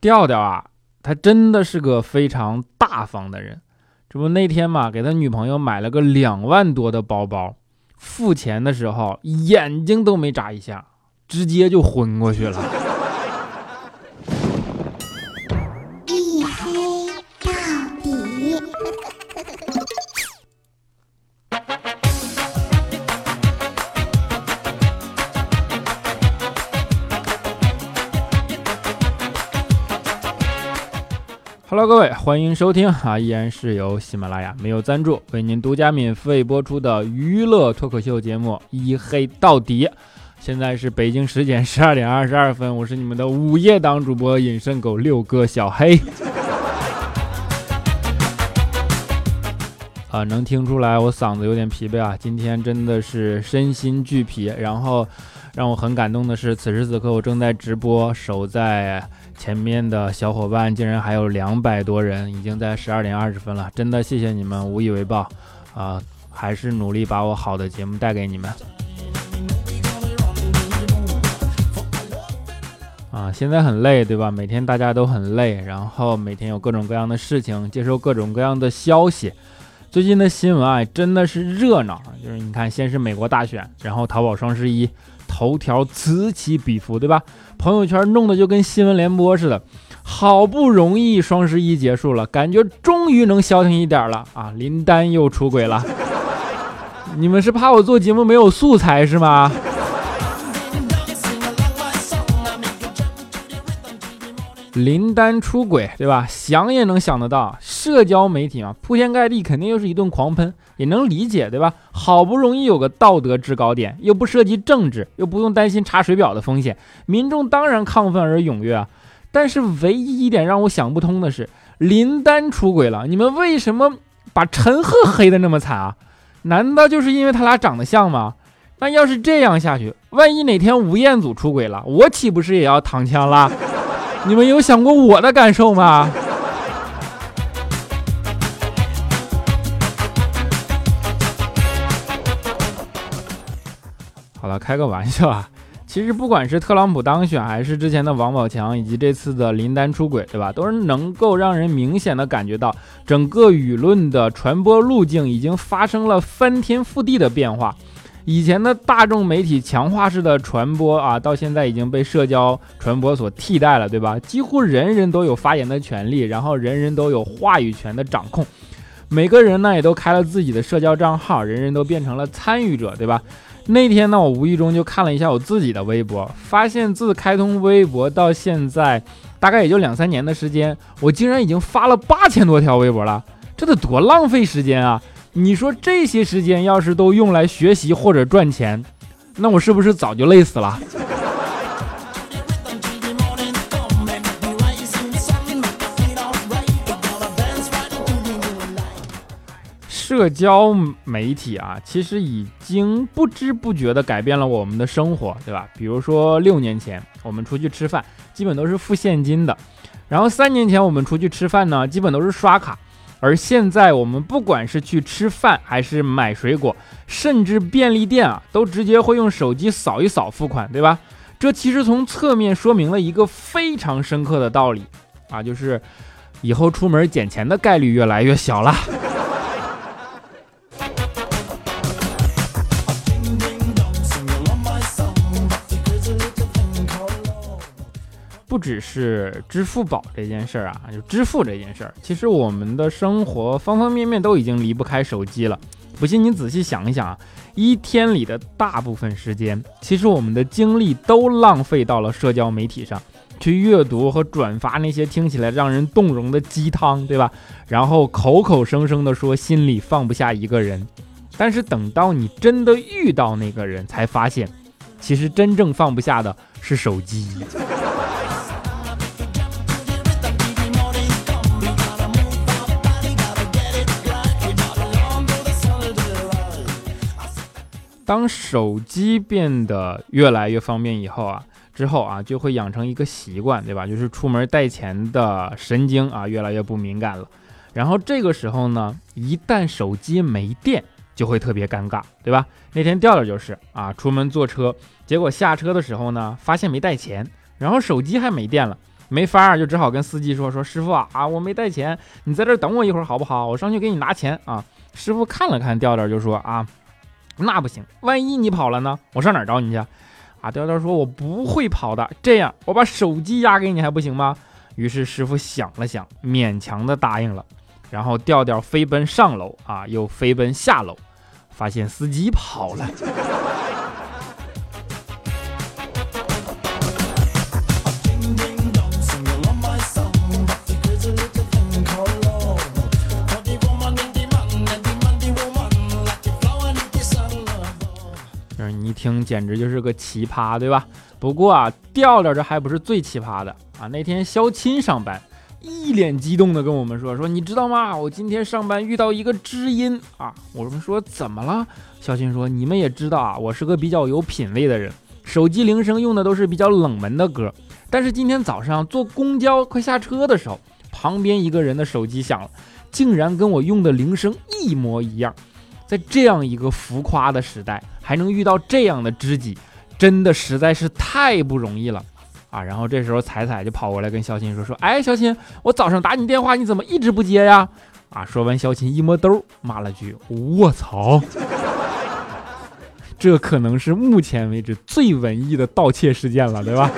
调调啊，他真的是个非常大方的人。这不那天嘛，给他女朋友买了个两万多的包包，付钱的时候眼睛都没眨一下，直接就昏过去了。各位，欢迎收听啊！依然是由喜马拉雅没有赞助为您独家免费播出的娱乐脱口秀节目《一黑到底》。现在是北京时间十二点二十二分，我是你们的午夜党主播隐身狗六哥小黑。啊，能听出来我嗓子有点疲惫啊！今天真的是身心俱疲。然后让我很感动的是，此时此刻我正在直播，守在。前面的小伙伴竟然还有两百多人，已经在十二点二十分了，真的谢谢你们，无以为报，啊，还是努力把我好的节目带给你们。啊，现在很累，对吧？每天大家都很累，然后每天有各种各样的事情，接收各种各样的消息。最近的新闻啊，真的是热闹，就是你看，先是美国大选，然后淘宝双十一。头条此起彼伏，对吧？朋友圈弄得就跟新闻联播似的。好不容易双十一结束了，感觉终于能消停一点了啊！林丹又出轨了，你们是怕我做节目没有素材是吗？林丹出轨，对吧？想也能想得到，社交媒体嘛，铺天盖地，肯定又是一顿狂喷，也能理解，对吧？好不容易有个道德制高点，又不涉及政治，又不用担心查水表的风险，民众当然亢奋而踊跃啊。但是唯一一点让我想不通的是，林丹出轨了，你们为什么把陈赫黑的那么惨啊？难道就是因为他俩长得像吗？那要是这样下去，万一哪天吴彦祖出轨了，我岂不是也要躺枪了？你们有想过我的感受吗？好了，开个玩笑啊！其实不管是特朗普当选，还是之前的王宝强，以及这次的林丹出轨，对吧？都是能够让人明显的感觉到，整个舆论的传播路径已经发生了翻天覆地的变化。以前的大众媒体强化式的传播啊，到现在已经被社交传播所替代了，对吧？几乎人人都有发言的权利，然后人人都有话语权的掌控，每个人呢也都开了自己的社交账号，人人都变成了参与者，对吧？那天呢，我无意中就看了一下我自己的微博，发现自开通微博到现在，大概也就两三年的时间，我竟然已经发了八千多条微博了，这得多浪费时间啊！你说这些时间要是都用来学习或者赚钱，那我是不是早就累死了？社交媒体啊，其实已经不知不觉地改变了我们的生活，对吧？比如说六年前我们出去吃饭，基本都是付现金的；然后三年前我们出去吃饭呢，基本都是刷卡。而现在，我们不管是去吃饭，还是买水果，甚至便利店啊，都直接会用手机扫一扫付款，对吧？这其实从侧面说明了一个非常深刻的道理啊，就是以后出门捡钱的概率越来越小了。不只是支付宝这件事儿啊，就支付这件事儿，其实我们的生活方方面面都已经离不开手机了。不信你仔细想一想啊，一天里的大部分时间，其实我们的精力都浪费到了社交媒体上，去阅读和转发那些听起来让人动容的鸡汤，对吧？然后口口声声的说心里放不下一个人，但是等到你真的遇到那个人，才发现，其实真正放不下的是手机。当手机变得越来越方便以后啊，之后啊就会养成一个习惯，对吧？就是出门带钱的神经啊越来越不敏感了。然后这个时候呢，一旦手机没电，就会特别尴尬，对吧？那天调调就是啊，出门坐车，结果下车的时候呢，发现没带钱，然后手机还没电了。没法儿，就只好跟司机说说师傅啊，我没带钱，你在这儿等我一会儿好不好？我上去给你拿钱啊。师傅看了看调调，就说啊，那不行，万一你跑了呢？我上哪儿找你去？啊，调调说，我不会跑的。这样，我把手机押给你还不行吗？于是师傅想了想，勉强的答应了。然后调调飞奔上楼啊，又飞奔下楼，发现司机跑了。听，简直就是个奇葩，对吧？不过啊，调调这还不是最奇葩的啊。那天肖钦上班。一脸激动的跟我们说：“说你知道吗？我今天上班遇到一个知音啊！”我们说：“怎么了？”小新说：“你们也知道啊，我是个比较有品位的人，手机铃声用的都是比较冷门的歌。但是今天早上坐公交快下车的时候，旁边一个人的手机响了，竟然跟我用的铃声一模一样。在这样一个浮夸的时代，还能遇到这样的知己，真的实在是太不容易了。”啊，然后这时候彩彩就跑过来跟肖钦说说，哎，肖钦，我早上打你电话，你怎么一直不接呀？啊，说完，肖钦一摸兜，骂了句，卧槽！这可能是目前为止最文艺的盗窃事件了，对吧？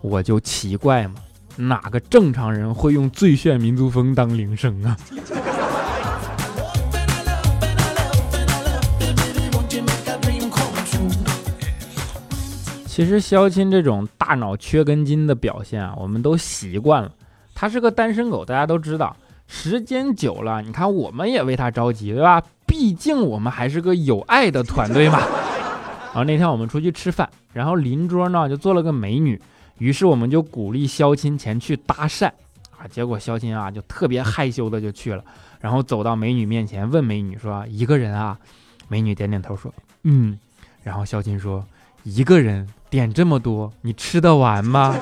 我就奇怪嘛，哪个正常人会用最炫民族风当铃声啊？其实肖钦这种大脑缺根筋的表现啊，我们都习惯了。他是个单身狗，大家都知道。时间久了，你看我们也为他着急，对吧？毕竟我们还是个有爱的团队嘛。然后那天我们出去吃饭，然后邻桌呢就坐了个美女，于是我们就鼓励肖钦前去搭讪啊。结果肖钦啊就特别害羞的就去了，然后走到美女面前问美女说：“一个人啊？”美女点点头说：“嗯。”然后肖钦说：“一个人。”点这么多，你吃得完吗？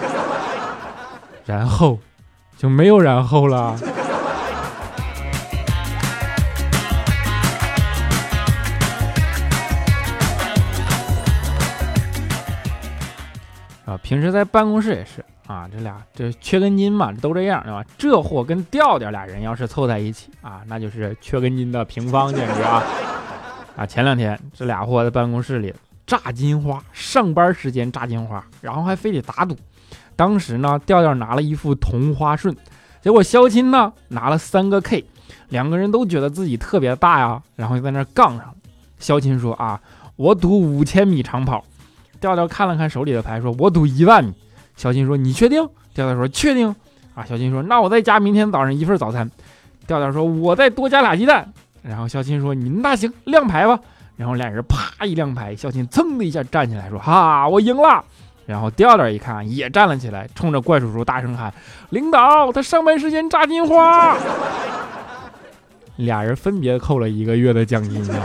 然后就没有然后了。平时在办公室也是啊，这俩这缺根筋嘛，都这样对吧？这货跟调调俩人要是凑在一起啊，那就是缺根筋的平方，简直啊！啊，前两天这俩货在办公室里。炸金花，上班时间炸金花，然后还非得打赌。当时呢，调调拿了一副同花顺，结果肖钦呢拿了三个 K，两个人都觉得自己特别大呀，然后就在那杠上。肖钦说啊，我赌五千米长跑。调调看了看手里的牌，说我赌一万米。肖钦说你确定？调调说确定。啊，肖钦说那我再加明天早上一份早餐。调调说我再多加俩鸡蛋。然后肖钦说你那行亮牌吧。然后俩人啪一亮牌，肖钦噌的一下站起来说：“哈，我赢了！”然后调调一看也站了起来，冲着怪叔叔大声喊：“领导，他上班时间炸金花！” 俩人分别扣了一个月的奖金啊！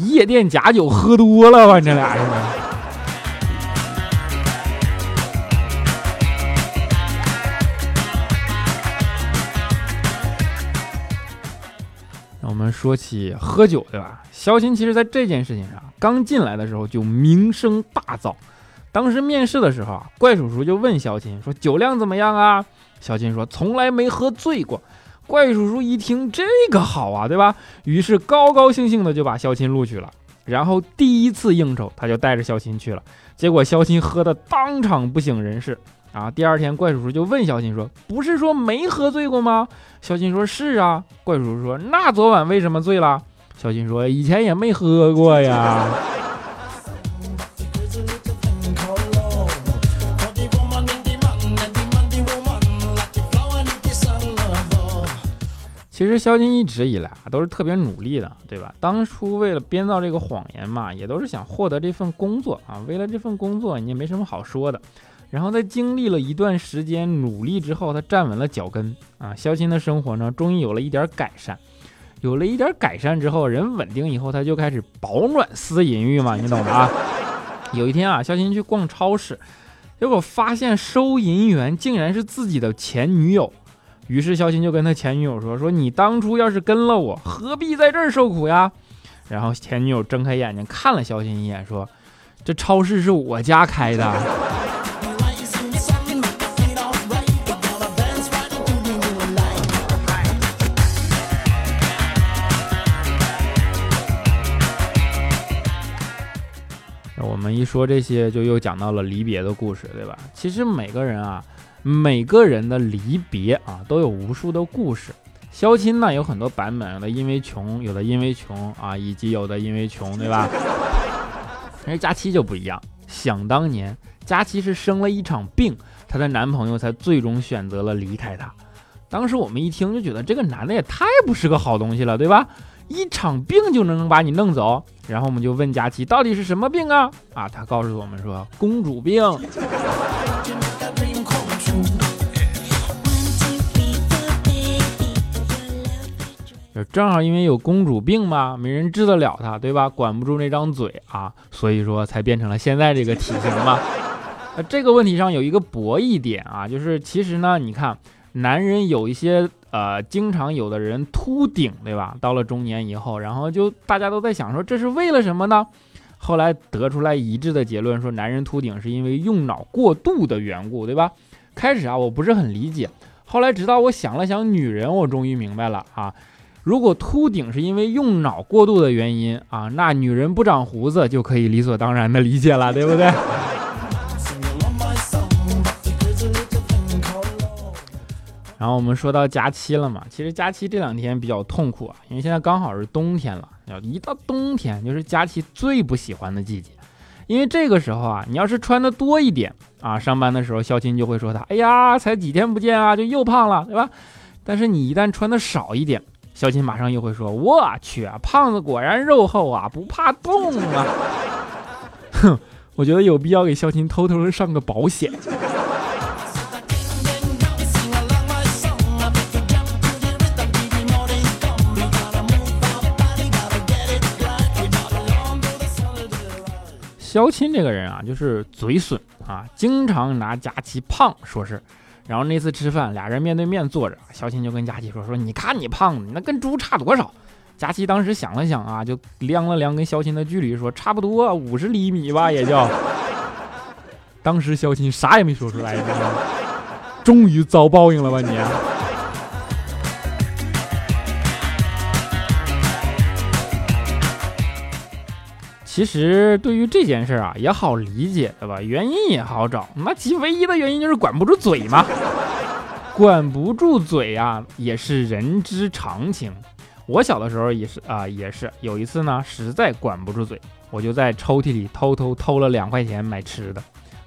夜店假酒喝多了吧？这俩人。们说起喝酒，对吧？肖钦其实在这件事情上刚进来的时候就名声大噪。当时面试的时候啊，怪叔叔就问肖钦说：“酒量怎么样啊？”肖钦说：“从来没喝醉过。”怪叔叔一听这个好啊，对吧？于是高高兴兴的就把肖钦录取了。然后第一次应酬，他就带着肖钦去了。结果肖钦喝的当场不省人事。啊！第二天，怪叔叔就问小新说：“不是说没喝醉过吗？”小新说：“是啊。”怪叔叔说：“那昨晚为什么醉了？”小新说：“以前也没喝过呀。”其实肖金一直以来啊都是特别努力的，对吧？当初为了编造这个谎言嘛，也都是想获得这份工作啊。为了这份工作，你也没什么好说的。然后在经历了一段时间努力之后，他站稳了脚跟啊。肖钦的生活呢，终于有了一点改善。有了一点改善之后，人稳定以后，他就开始饱暖思淫欲嘛，你懂的啊。有一天啊，肖钦去逛超市，结果发现收银员竟然是自己的前女友。于是肖钦就跟他前女友说：“说你当初要是跟了我，何必在这儿受苦呀？”然后前女友睁开眼睛看了肖钦一眼，说。这超市是我家开的。一说这些，就又讲到了离别的故事，对吧？其实每个人啊，每个人的离别啊，都有无数的故事。相亲呢有很多版本，有的因为穷，有的因为穷啊，以及有的因为穷，对吧？但是佳期就不一样。想当年，佳期是生了一场病，她的男朋友才最终选择了离开她。当时我们一听就觉得这个男的也太不是个好东西了，对吧？一场病就能把你弄走？然后我们就问佳期到底是什么病啊？啊，他告诉我们说公主病。就正好因为有公主病嘛，没人治得了她，对吧？管不住那张嘴啊，所以说才变成了现在这个体型嘛。那这个问题上有一个博弈点啊，就是其实呢，你看男人有一些呃，经常有的人秃顶，对吧？到了中年以后，然后就大家都在想说这是为了什么呢？后来得出来一致的结论说，男人秃顶是因为用脑过度的缘故，对吧？开始啊，我不是很理解，后来直到我想了想，女人，我终于明白了啊。如果秃顶是因为用脑过度的原因啊，那女人不长胡子就可以理所当然的理解了，对不对？然后我们说到假期了嘛，其实假期这两天比较痛苦啊，因为现在刚好是冬天了，要一到冬天就是假期最不喜欢的季节，因为这个时候啊，你要是穿的多一点啊，上班的时候肖亲就会说他，哎呀，才几天不见啊，就又胖了，对吧？但是你一旦穿的少一点，小琴马上又会说：“我去，胖子果然肉厚啊，不怕冻啊！” 哼，我觉得有必要给小琴偷偷的上个保险。肖钦这个人啊，就是嘴损啊，经常拿佳琪胖说事。然后那次吃饭，俩人面对面坐着，肖钦就跟佳琪说：“说你看你胖子，那跟猪差多少？”佳琪当时想了想啊，就量了量跟肖钦的距离，说：“差不多五十厘米吧，也就。”当时肖钦啥也没说出来，终于遭报应了吧你？其实对于这件事啊，也好理解，对吧？原因也好找，那其唯一的原因就是管不住嘴嘛。管不住嘴啊，也是人之常情。我小的时候也是啊，也是有一次呢，实在管不住嘴，我就在抽屉里偷偷偷了两块钱买吃的，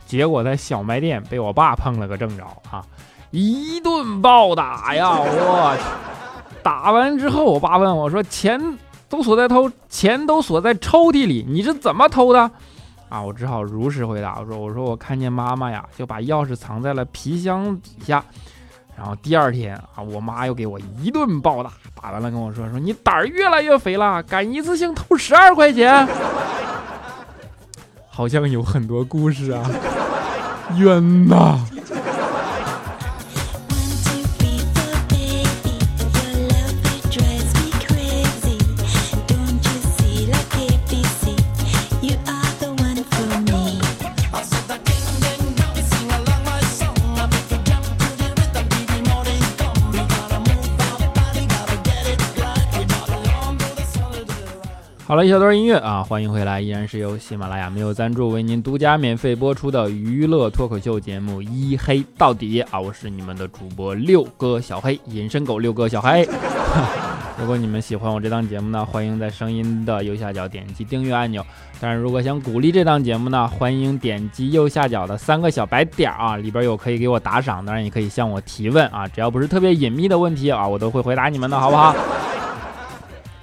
结果在小卖店被我爸碰了个正着啊，一顿暴打呀！我去，打完之后，我爸问我说：“钱？”都锁在偷钱都锁在抽屉里，你是怎么偷的？啊，我只好如实回答，我说我说我看见妈妈呀，就把钥匙藏在了皮箱底下。然后第二天啊，我妈又给我一顿暴打，打完了跟我说说你胆儿越来越肥了，敢一次性偷十二块钱，好像有很多故事啊，冤呐！好了一小段音乐啊，欢迎回来，依然是由喜马拉雅没有赞助为您独家免费播出的娱乐脱口秀节目《一黑到底》啊，我是你们的主播六哥小黑，隐身狗六哥小黑。如果你们喜欢我这档节目呢，欢迎在声音的右下角点击订阅按钮。当然，如果想鼓励这档节目呢，欢迎点击右下角的三个小白点儿啊，里边有可以给我打赏，当然也可以向我提问啊，只要不是特别隐秘的问题啊，我都会回答你们的，好不好？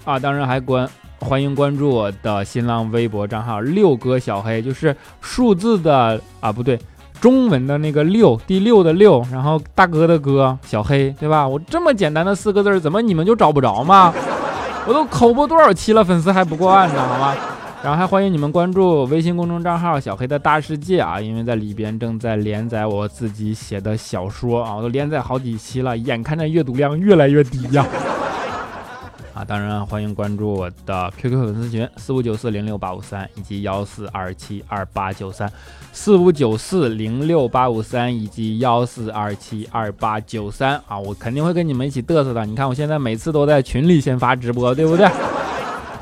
啊，当然还关。欢迎关注我的新浪微博账号六哥小黑，就是数字的啊，不对，中文的那个六，第六的六，然后大哥的哥，小黑，对吧？我这么简单的四个字，怎么你们就找不着吗？我都口播多少期了，粉丝还不过万呢，好吗？然后还欢迎你们关注微信公众账号小黑的大世界啊，因为在里边正在连载我自己写的小说啊，我都连载好几期了，眼看着阅读量越来越低呀。啊当然欢迎关注我的 QQ 粉丝群四五九四零六八五三以及幺四二七二八九三四五九四零六八五三以及幺四二七二八九三啊，我肯定会跟你们一起嘚瑟的。你看我现在每次都在群里先发直播，对不对？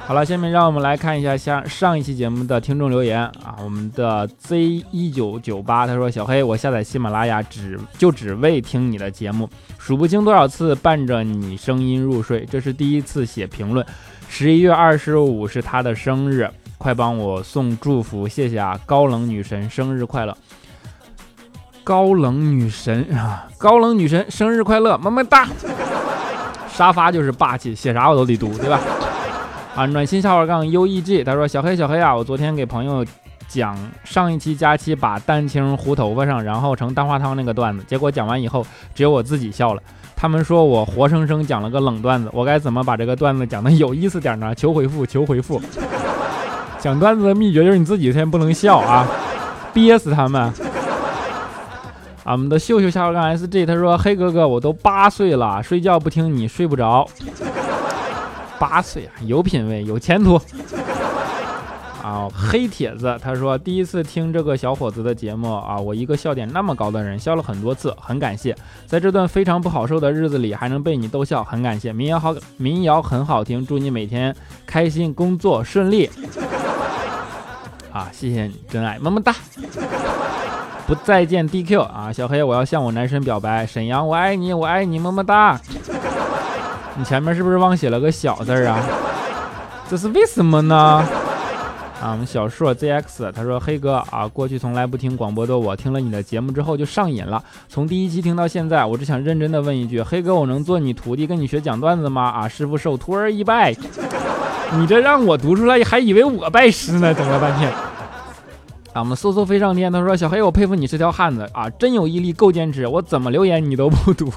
好了，下面让我们来看一下上上一期节目的听众留言啊。我们的 Z 一九九八他说：“小黑，我下载喜马拉雅只就只为听你的节目，数不清多少次伴着你声音入睡，这是第一次写评论。十一月二十五是他的生日，快帮我送祝福，谢谢啊！高冷女神生日快乐！高冷女神啊，高冷女神生日快乐，么么哒！沙发就是霸气，写啥我都得读，对吧？”啊，暖心小伙杠 U E G，他说小黑小黑啊，我昨天给朋友讲上一期佳期把蛋清糊头发上，然后成蛋花汤那个段子，结果讲完以后只有我自己笑了，他们说我活生生讲了个冷段子，我该怎么把这个段子讲的有意思点呢？求回复，求回复。讲段子的秘诀就是你自己先不能笑啊，憋死他们。啊，我们的秀秀小伙杠 S G，他说黑哥哥，我都八岁了，睡觉不听你睡不着。八岁啊，有品位，有前途啊！黑帖子他说，第一次听这个小伙子的节目啊，我一个笑点那么高的人，笑了很多次，很感谢。在这段非常不好受的日子里，还能被你逗笑，很感谢。民谣好，民谣很好听，祝你每天开心，工作顺利。啊，谢谢你，真爱，么么哒。不再见 DQ 啊，小黑，我要向我男神表白，沈阳，我爱你，我爱你，么么哒。你前面是不是忘写了个小字儿啊？这是为什么呢？啊，我们小硕 ZX 他说：“黑哥啊，过去从来不听广播的我，听了你的节目之后就上瘾了，从第一期听到现在。我只想认真的问一句，黑哥，我能做你徒弟，跟你学讲段子吗？啊，师傅受徒儿一拜。你这让我读出来，还以为我拜师呢，整了半天。”啊，我们嗖嗖飞上天。他说：“小黑，我佩服你是条汉子啊，真有毅力，够坚持。我怎么留言你都不读，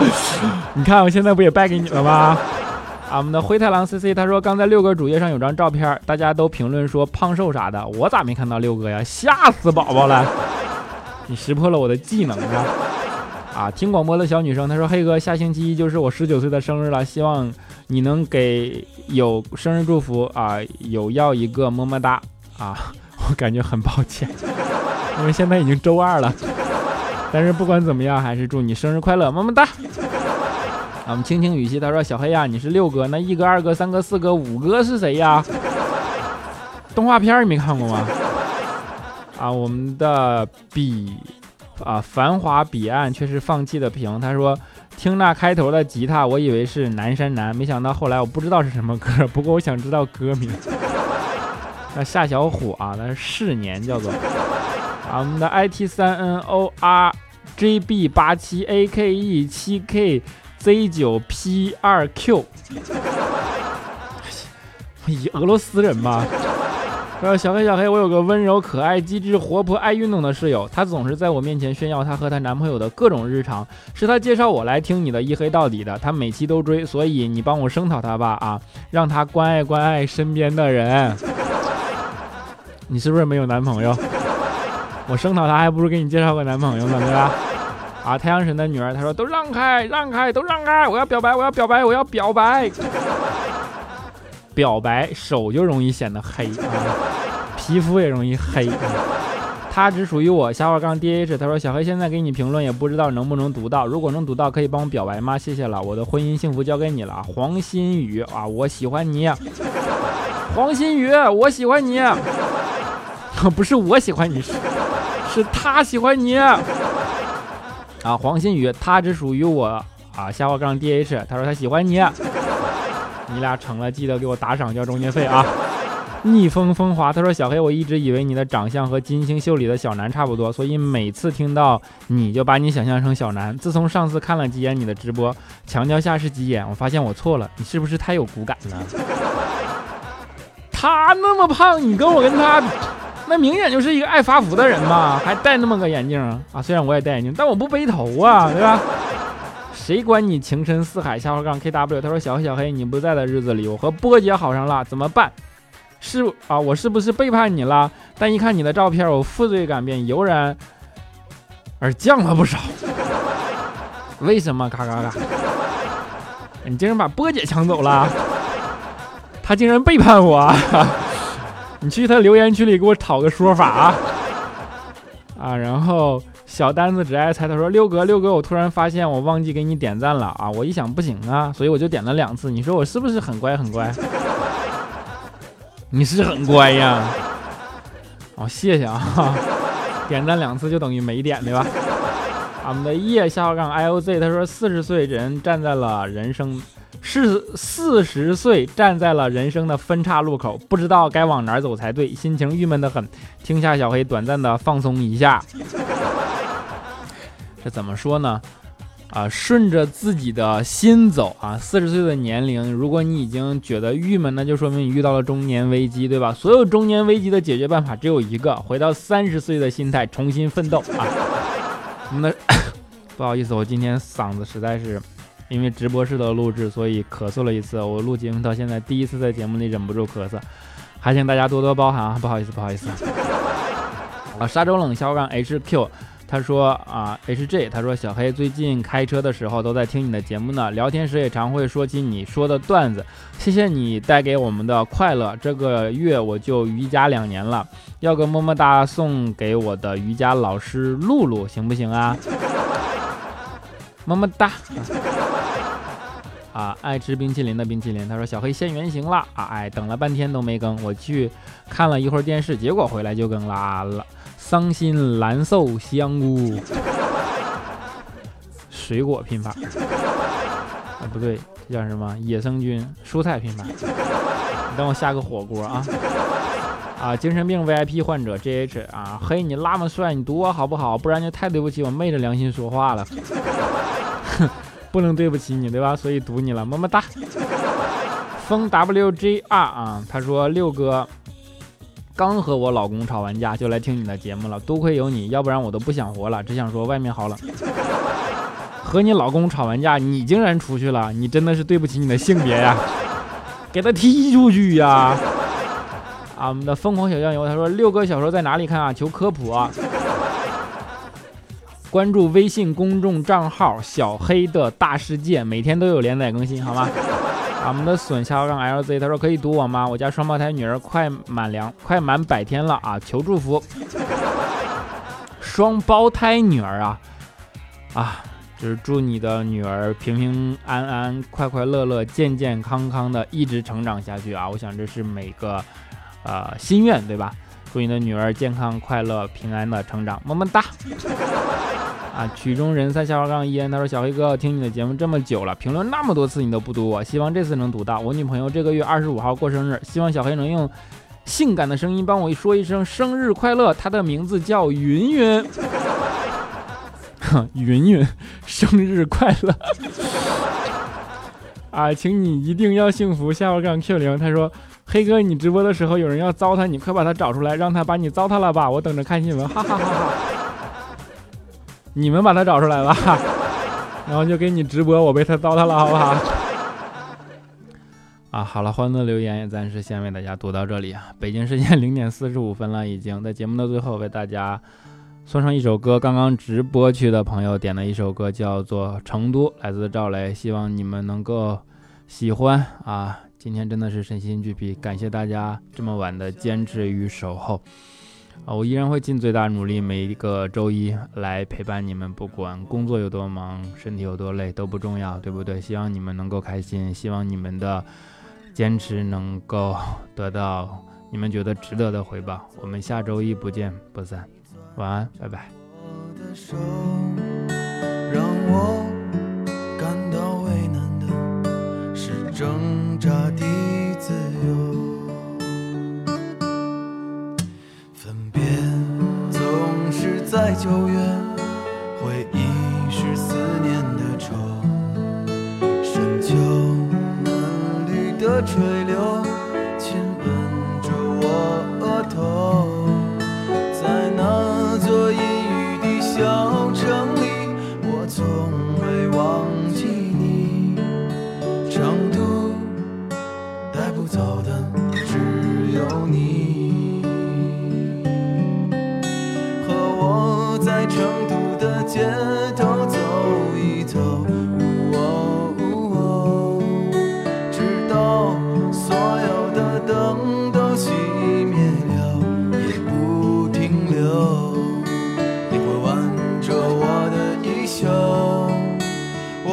你看我现在不也败给你了吗？”啊，我们的灰太狼 CC 他说：“刚在六哥主页上有张照片，大家都评论说胖瘦啥的，我咋没看到六哥呀？吓死宝宝了！你识破了我的技能啊！啊，听广播的小女生她说：黑哥，下星期一就是我十九岁的生日了，希望你能给有生日祝福啊，有要一个么么哒啊。”我感觉很抱歉，因为现在已经周二了。但是不管怎么样，还是祝你生日快乐，么么哒。啊我们轻轻语气，他说：“小黑呀，你是六哥，那一哥、二哥、三哥、四哥、五哥是谁呀？动画片你没看过吗？”啊，我们的彼啊繁华彼岸却是放弃的平，他说：“听那开头的吉他，我以为是南山南，没想到后来我不知道是什么歌，不过我想知道歌名。”那夏小虎啊，那是逝年叫做啊，我们的 I T 三 N O R J B 八七 A K E 七 K Z 九 P 二 Q，以俄罗斯人吧。说小黑小黑，我有个温柔可爱、机智活泼、爱运动的室友，她总是在我面前炫耀她和她男朋友的各种日常，是她介绍我来听你的一黑到底的，她每期都追，所以你帮我声讨她吧啊，让她关爱关爱身边的人。你是不是没有男朋友？我声讨他，还不如给你介绍个男朋友呢，对吧？啊，太阳神的女儿，她说都让开，让开，都让开，我要表白，我要表白，我要表白。表白手就容易显得黑啊，皮肤也容易黑。他只属于我，下划杠 D H。他说小黑现在给你评论，也不知道能不能读到。如果能读到，可以帮我表白吗？谢谢了，我的婚姻幸福交给你了。黄新宇啊，我喜欢你。黄新宇，我喜欢你。不是我喜欢你，是是他喜欢你啊！黄新宇，他只属于我啊！下划杠 D H，他说他喜欢你，你俩成了，记得给我打赏交中介费啊！逆风风华，他说小黑，我一直以为你的长相和金星秀里的小南差不多，所以每次听到你就把你想象成小南。自从上次看了几眼你的直播，墙脚下是几眼，我发现我错了，你是不是太有骨感了？他那么胖，你跟我跟他。那明显就是一个爱发福的人嘛，还戴那么个眼镜啊！虽然我也戴眼镜，但我不背头啊，对吧？谁管你情深似海？下划杠 KW，他说小黑小黑，你不在的日子里，我和波姐好上了，怎么办？是啊，我是不是背叛你了？但一看你的照片，我负罪感便油然而降了不少。为什么？咔咔咔！你竟然把波姐抢走了，他竟然背叛我，你去他留言区里给我讨个说法啊！啊，然后小单子只爱猜，他说六哥六哥，我突然发现我忘记给你点赞了啊！我一想不行啊，所以我就点了两次。你说我是不是很乖很乖？你是很乖呀。好，谢谢啊，点赞两次就等于没点对吧？俺们的叶下杠 i o z，他说四十岁人站在了人生是四十岁站在了人生的分岔路口，不知道该往哪儿走才对，心情郁闷的很。听下小黑短暂的放松一下，这怎么说呢？啊，顺着自己的心走啊！四十岁的年龄，如果你已经觉得郁闷，那就说明你遇到了中年危机，对吧？所有中年危机的解决办法只有一个：回到三十岁的心态，重新奋斗啊！那 不好意思，我今天嗓子实在是因为直播室的录制，所以咳嗽了一次。我录节目到现在第一次在节目里忍不住咳嗽，还请大家多多包涵啊！不好意思，不好意思。啊，沙洲冷笑让 HQ。他说啊，H J，他说小黑最近开车的时候都在听你的节目呢，聊天时也常会说起你说的段子，谢谢你带给我们的快乐。这个月我就瑜伽两年了，要个么么哒送给我的瑜伽老师露露，行不行啊？么么哒。啊爱吃冰淇淋的冰淇淋，他说小黑现原形了啊，哎，等了半天都没更，我去看了一会儿电视，结果回来就更啦了。伤心蓝瘦香菇，水果拼法啊，不对，这叫什么？野生菌蔬菜拼法。你等我下个火锅啊！啊，精神病 VIP 患者 JH 啊，嘿，你那么帅，你读我好不好？不然就太对不起我昧着良心说话了。不能对不起你，对吧？所以读你了，么么哒。风 WJR 啊，他说六哥。刚和我老公吵完架，就来听你的节目了。多亏有你，要不然我都不想活了。只想说外面好冷。和你老公吵完架，你竟然出去了，你真的是对不起你的性别呀！给他踢出去呀！啊，我们的疯狂小酱油他说六哥小说在哪里看啊？求科普啊！关注微信公众账号小黑的大世界，每天都有连载更新，好吗？我们的损肖让 LZ 他说可以读我吗？我家双胞胎女儿快满两快满百天了啊，求祝福。双胞胎女儿啊啊，就是祝你的女儿平平安安、快快乐乐、健健康康的一直成长下去啊！我想这是每个呃心愿对吧？祝你的女儿健康快乐、平安的成长，么么哒。啊，曲中人三下划杠一言，他说小黑哥听你的节目这么久了，评论那么多次你都不读我，希望这次能读到。我女朋友这个月二十五号过生日，希望小黑能用性感的声音帮我说一声生日快乐。她的名字叫云云，云云，生日快乐！啊，请你一定要幸福。下划杠 Q 零，他说黑哥你直播的时候有人要糟蹋你，快把他找出来，让他把你糟蹋了吧，我等着看新闻，哈哈哈哈。你们把他找出来吧，然后就给你直播，我被他糟蹋了，好不好？啊，好了，欢乐留言也暂时先为大家读到这里啊。北京时间零点四十五分了，已经在节目的最后为大家送上一首歌。刚刚直播区的朋友点了一首歌，叫做《成都》，来自赵雷，希望你们能够喜欢啊。今天真的是身心俱疲，感谢大家这么晚的坚持与守候。啊，我依然会尽最大努力，每一个周一来陪伴你们，不管工作有多忙，身体有多累都不重要，对不对？希望你们能够开心，希望你们的坚持能够得到你们觉得值得的回报。我们下周一不见不散，晚安，拜拜。让我感到为难的是挣扎的自由。九月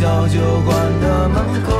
小酒馆的门口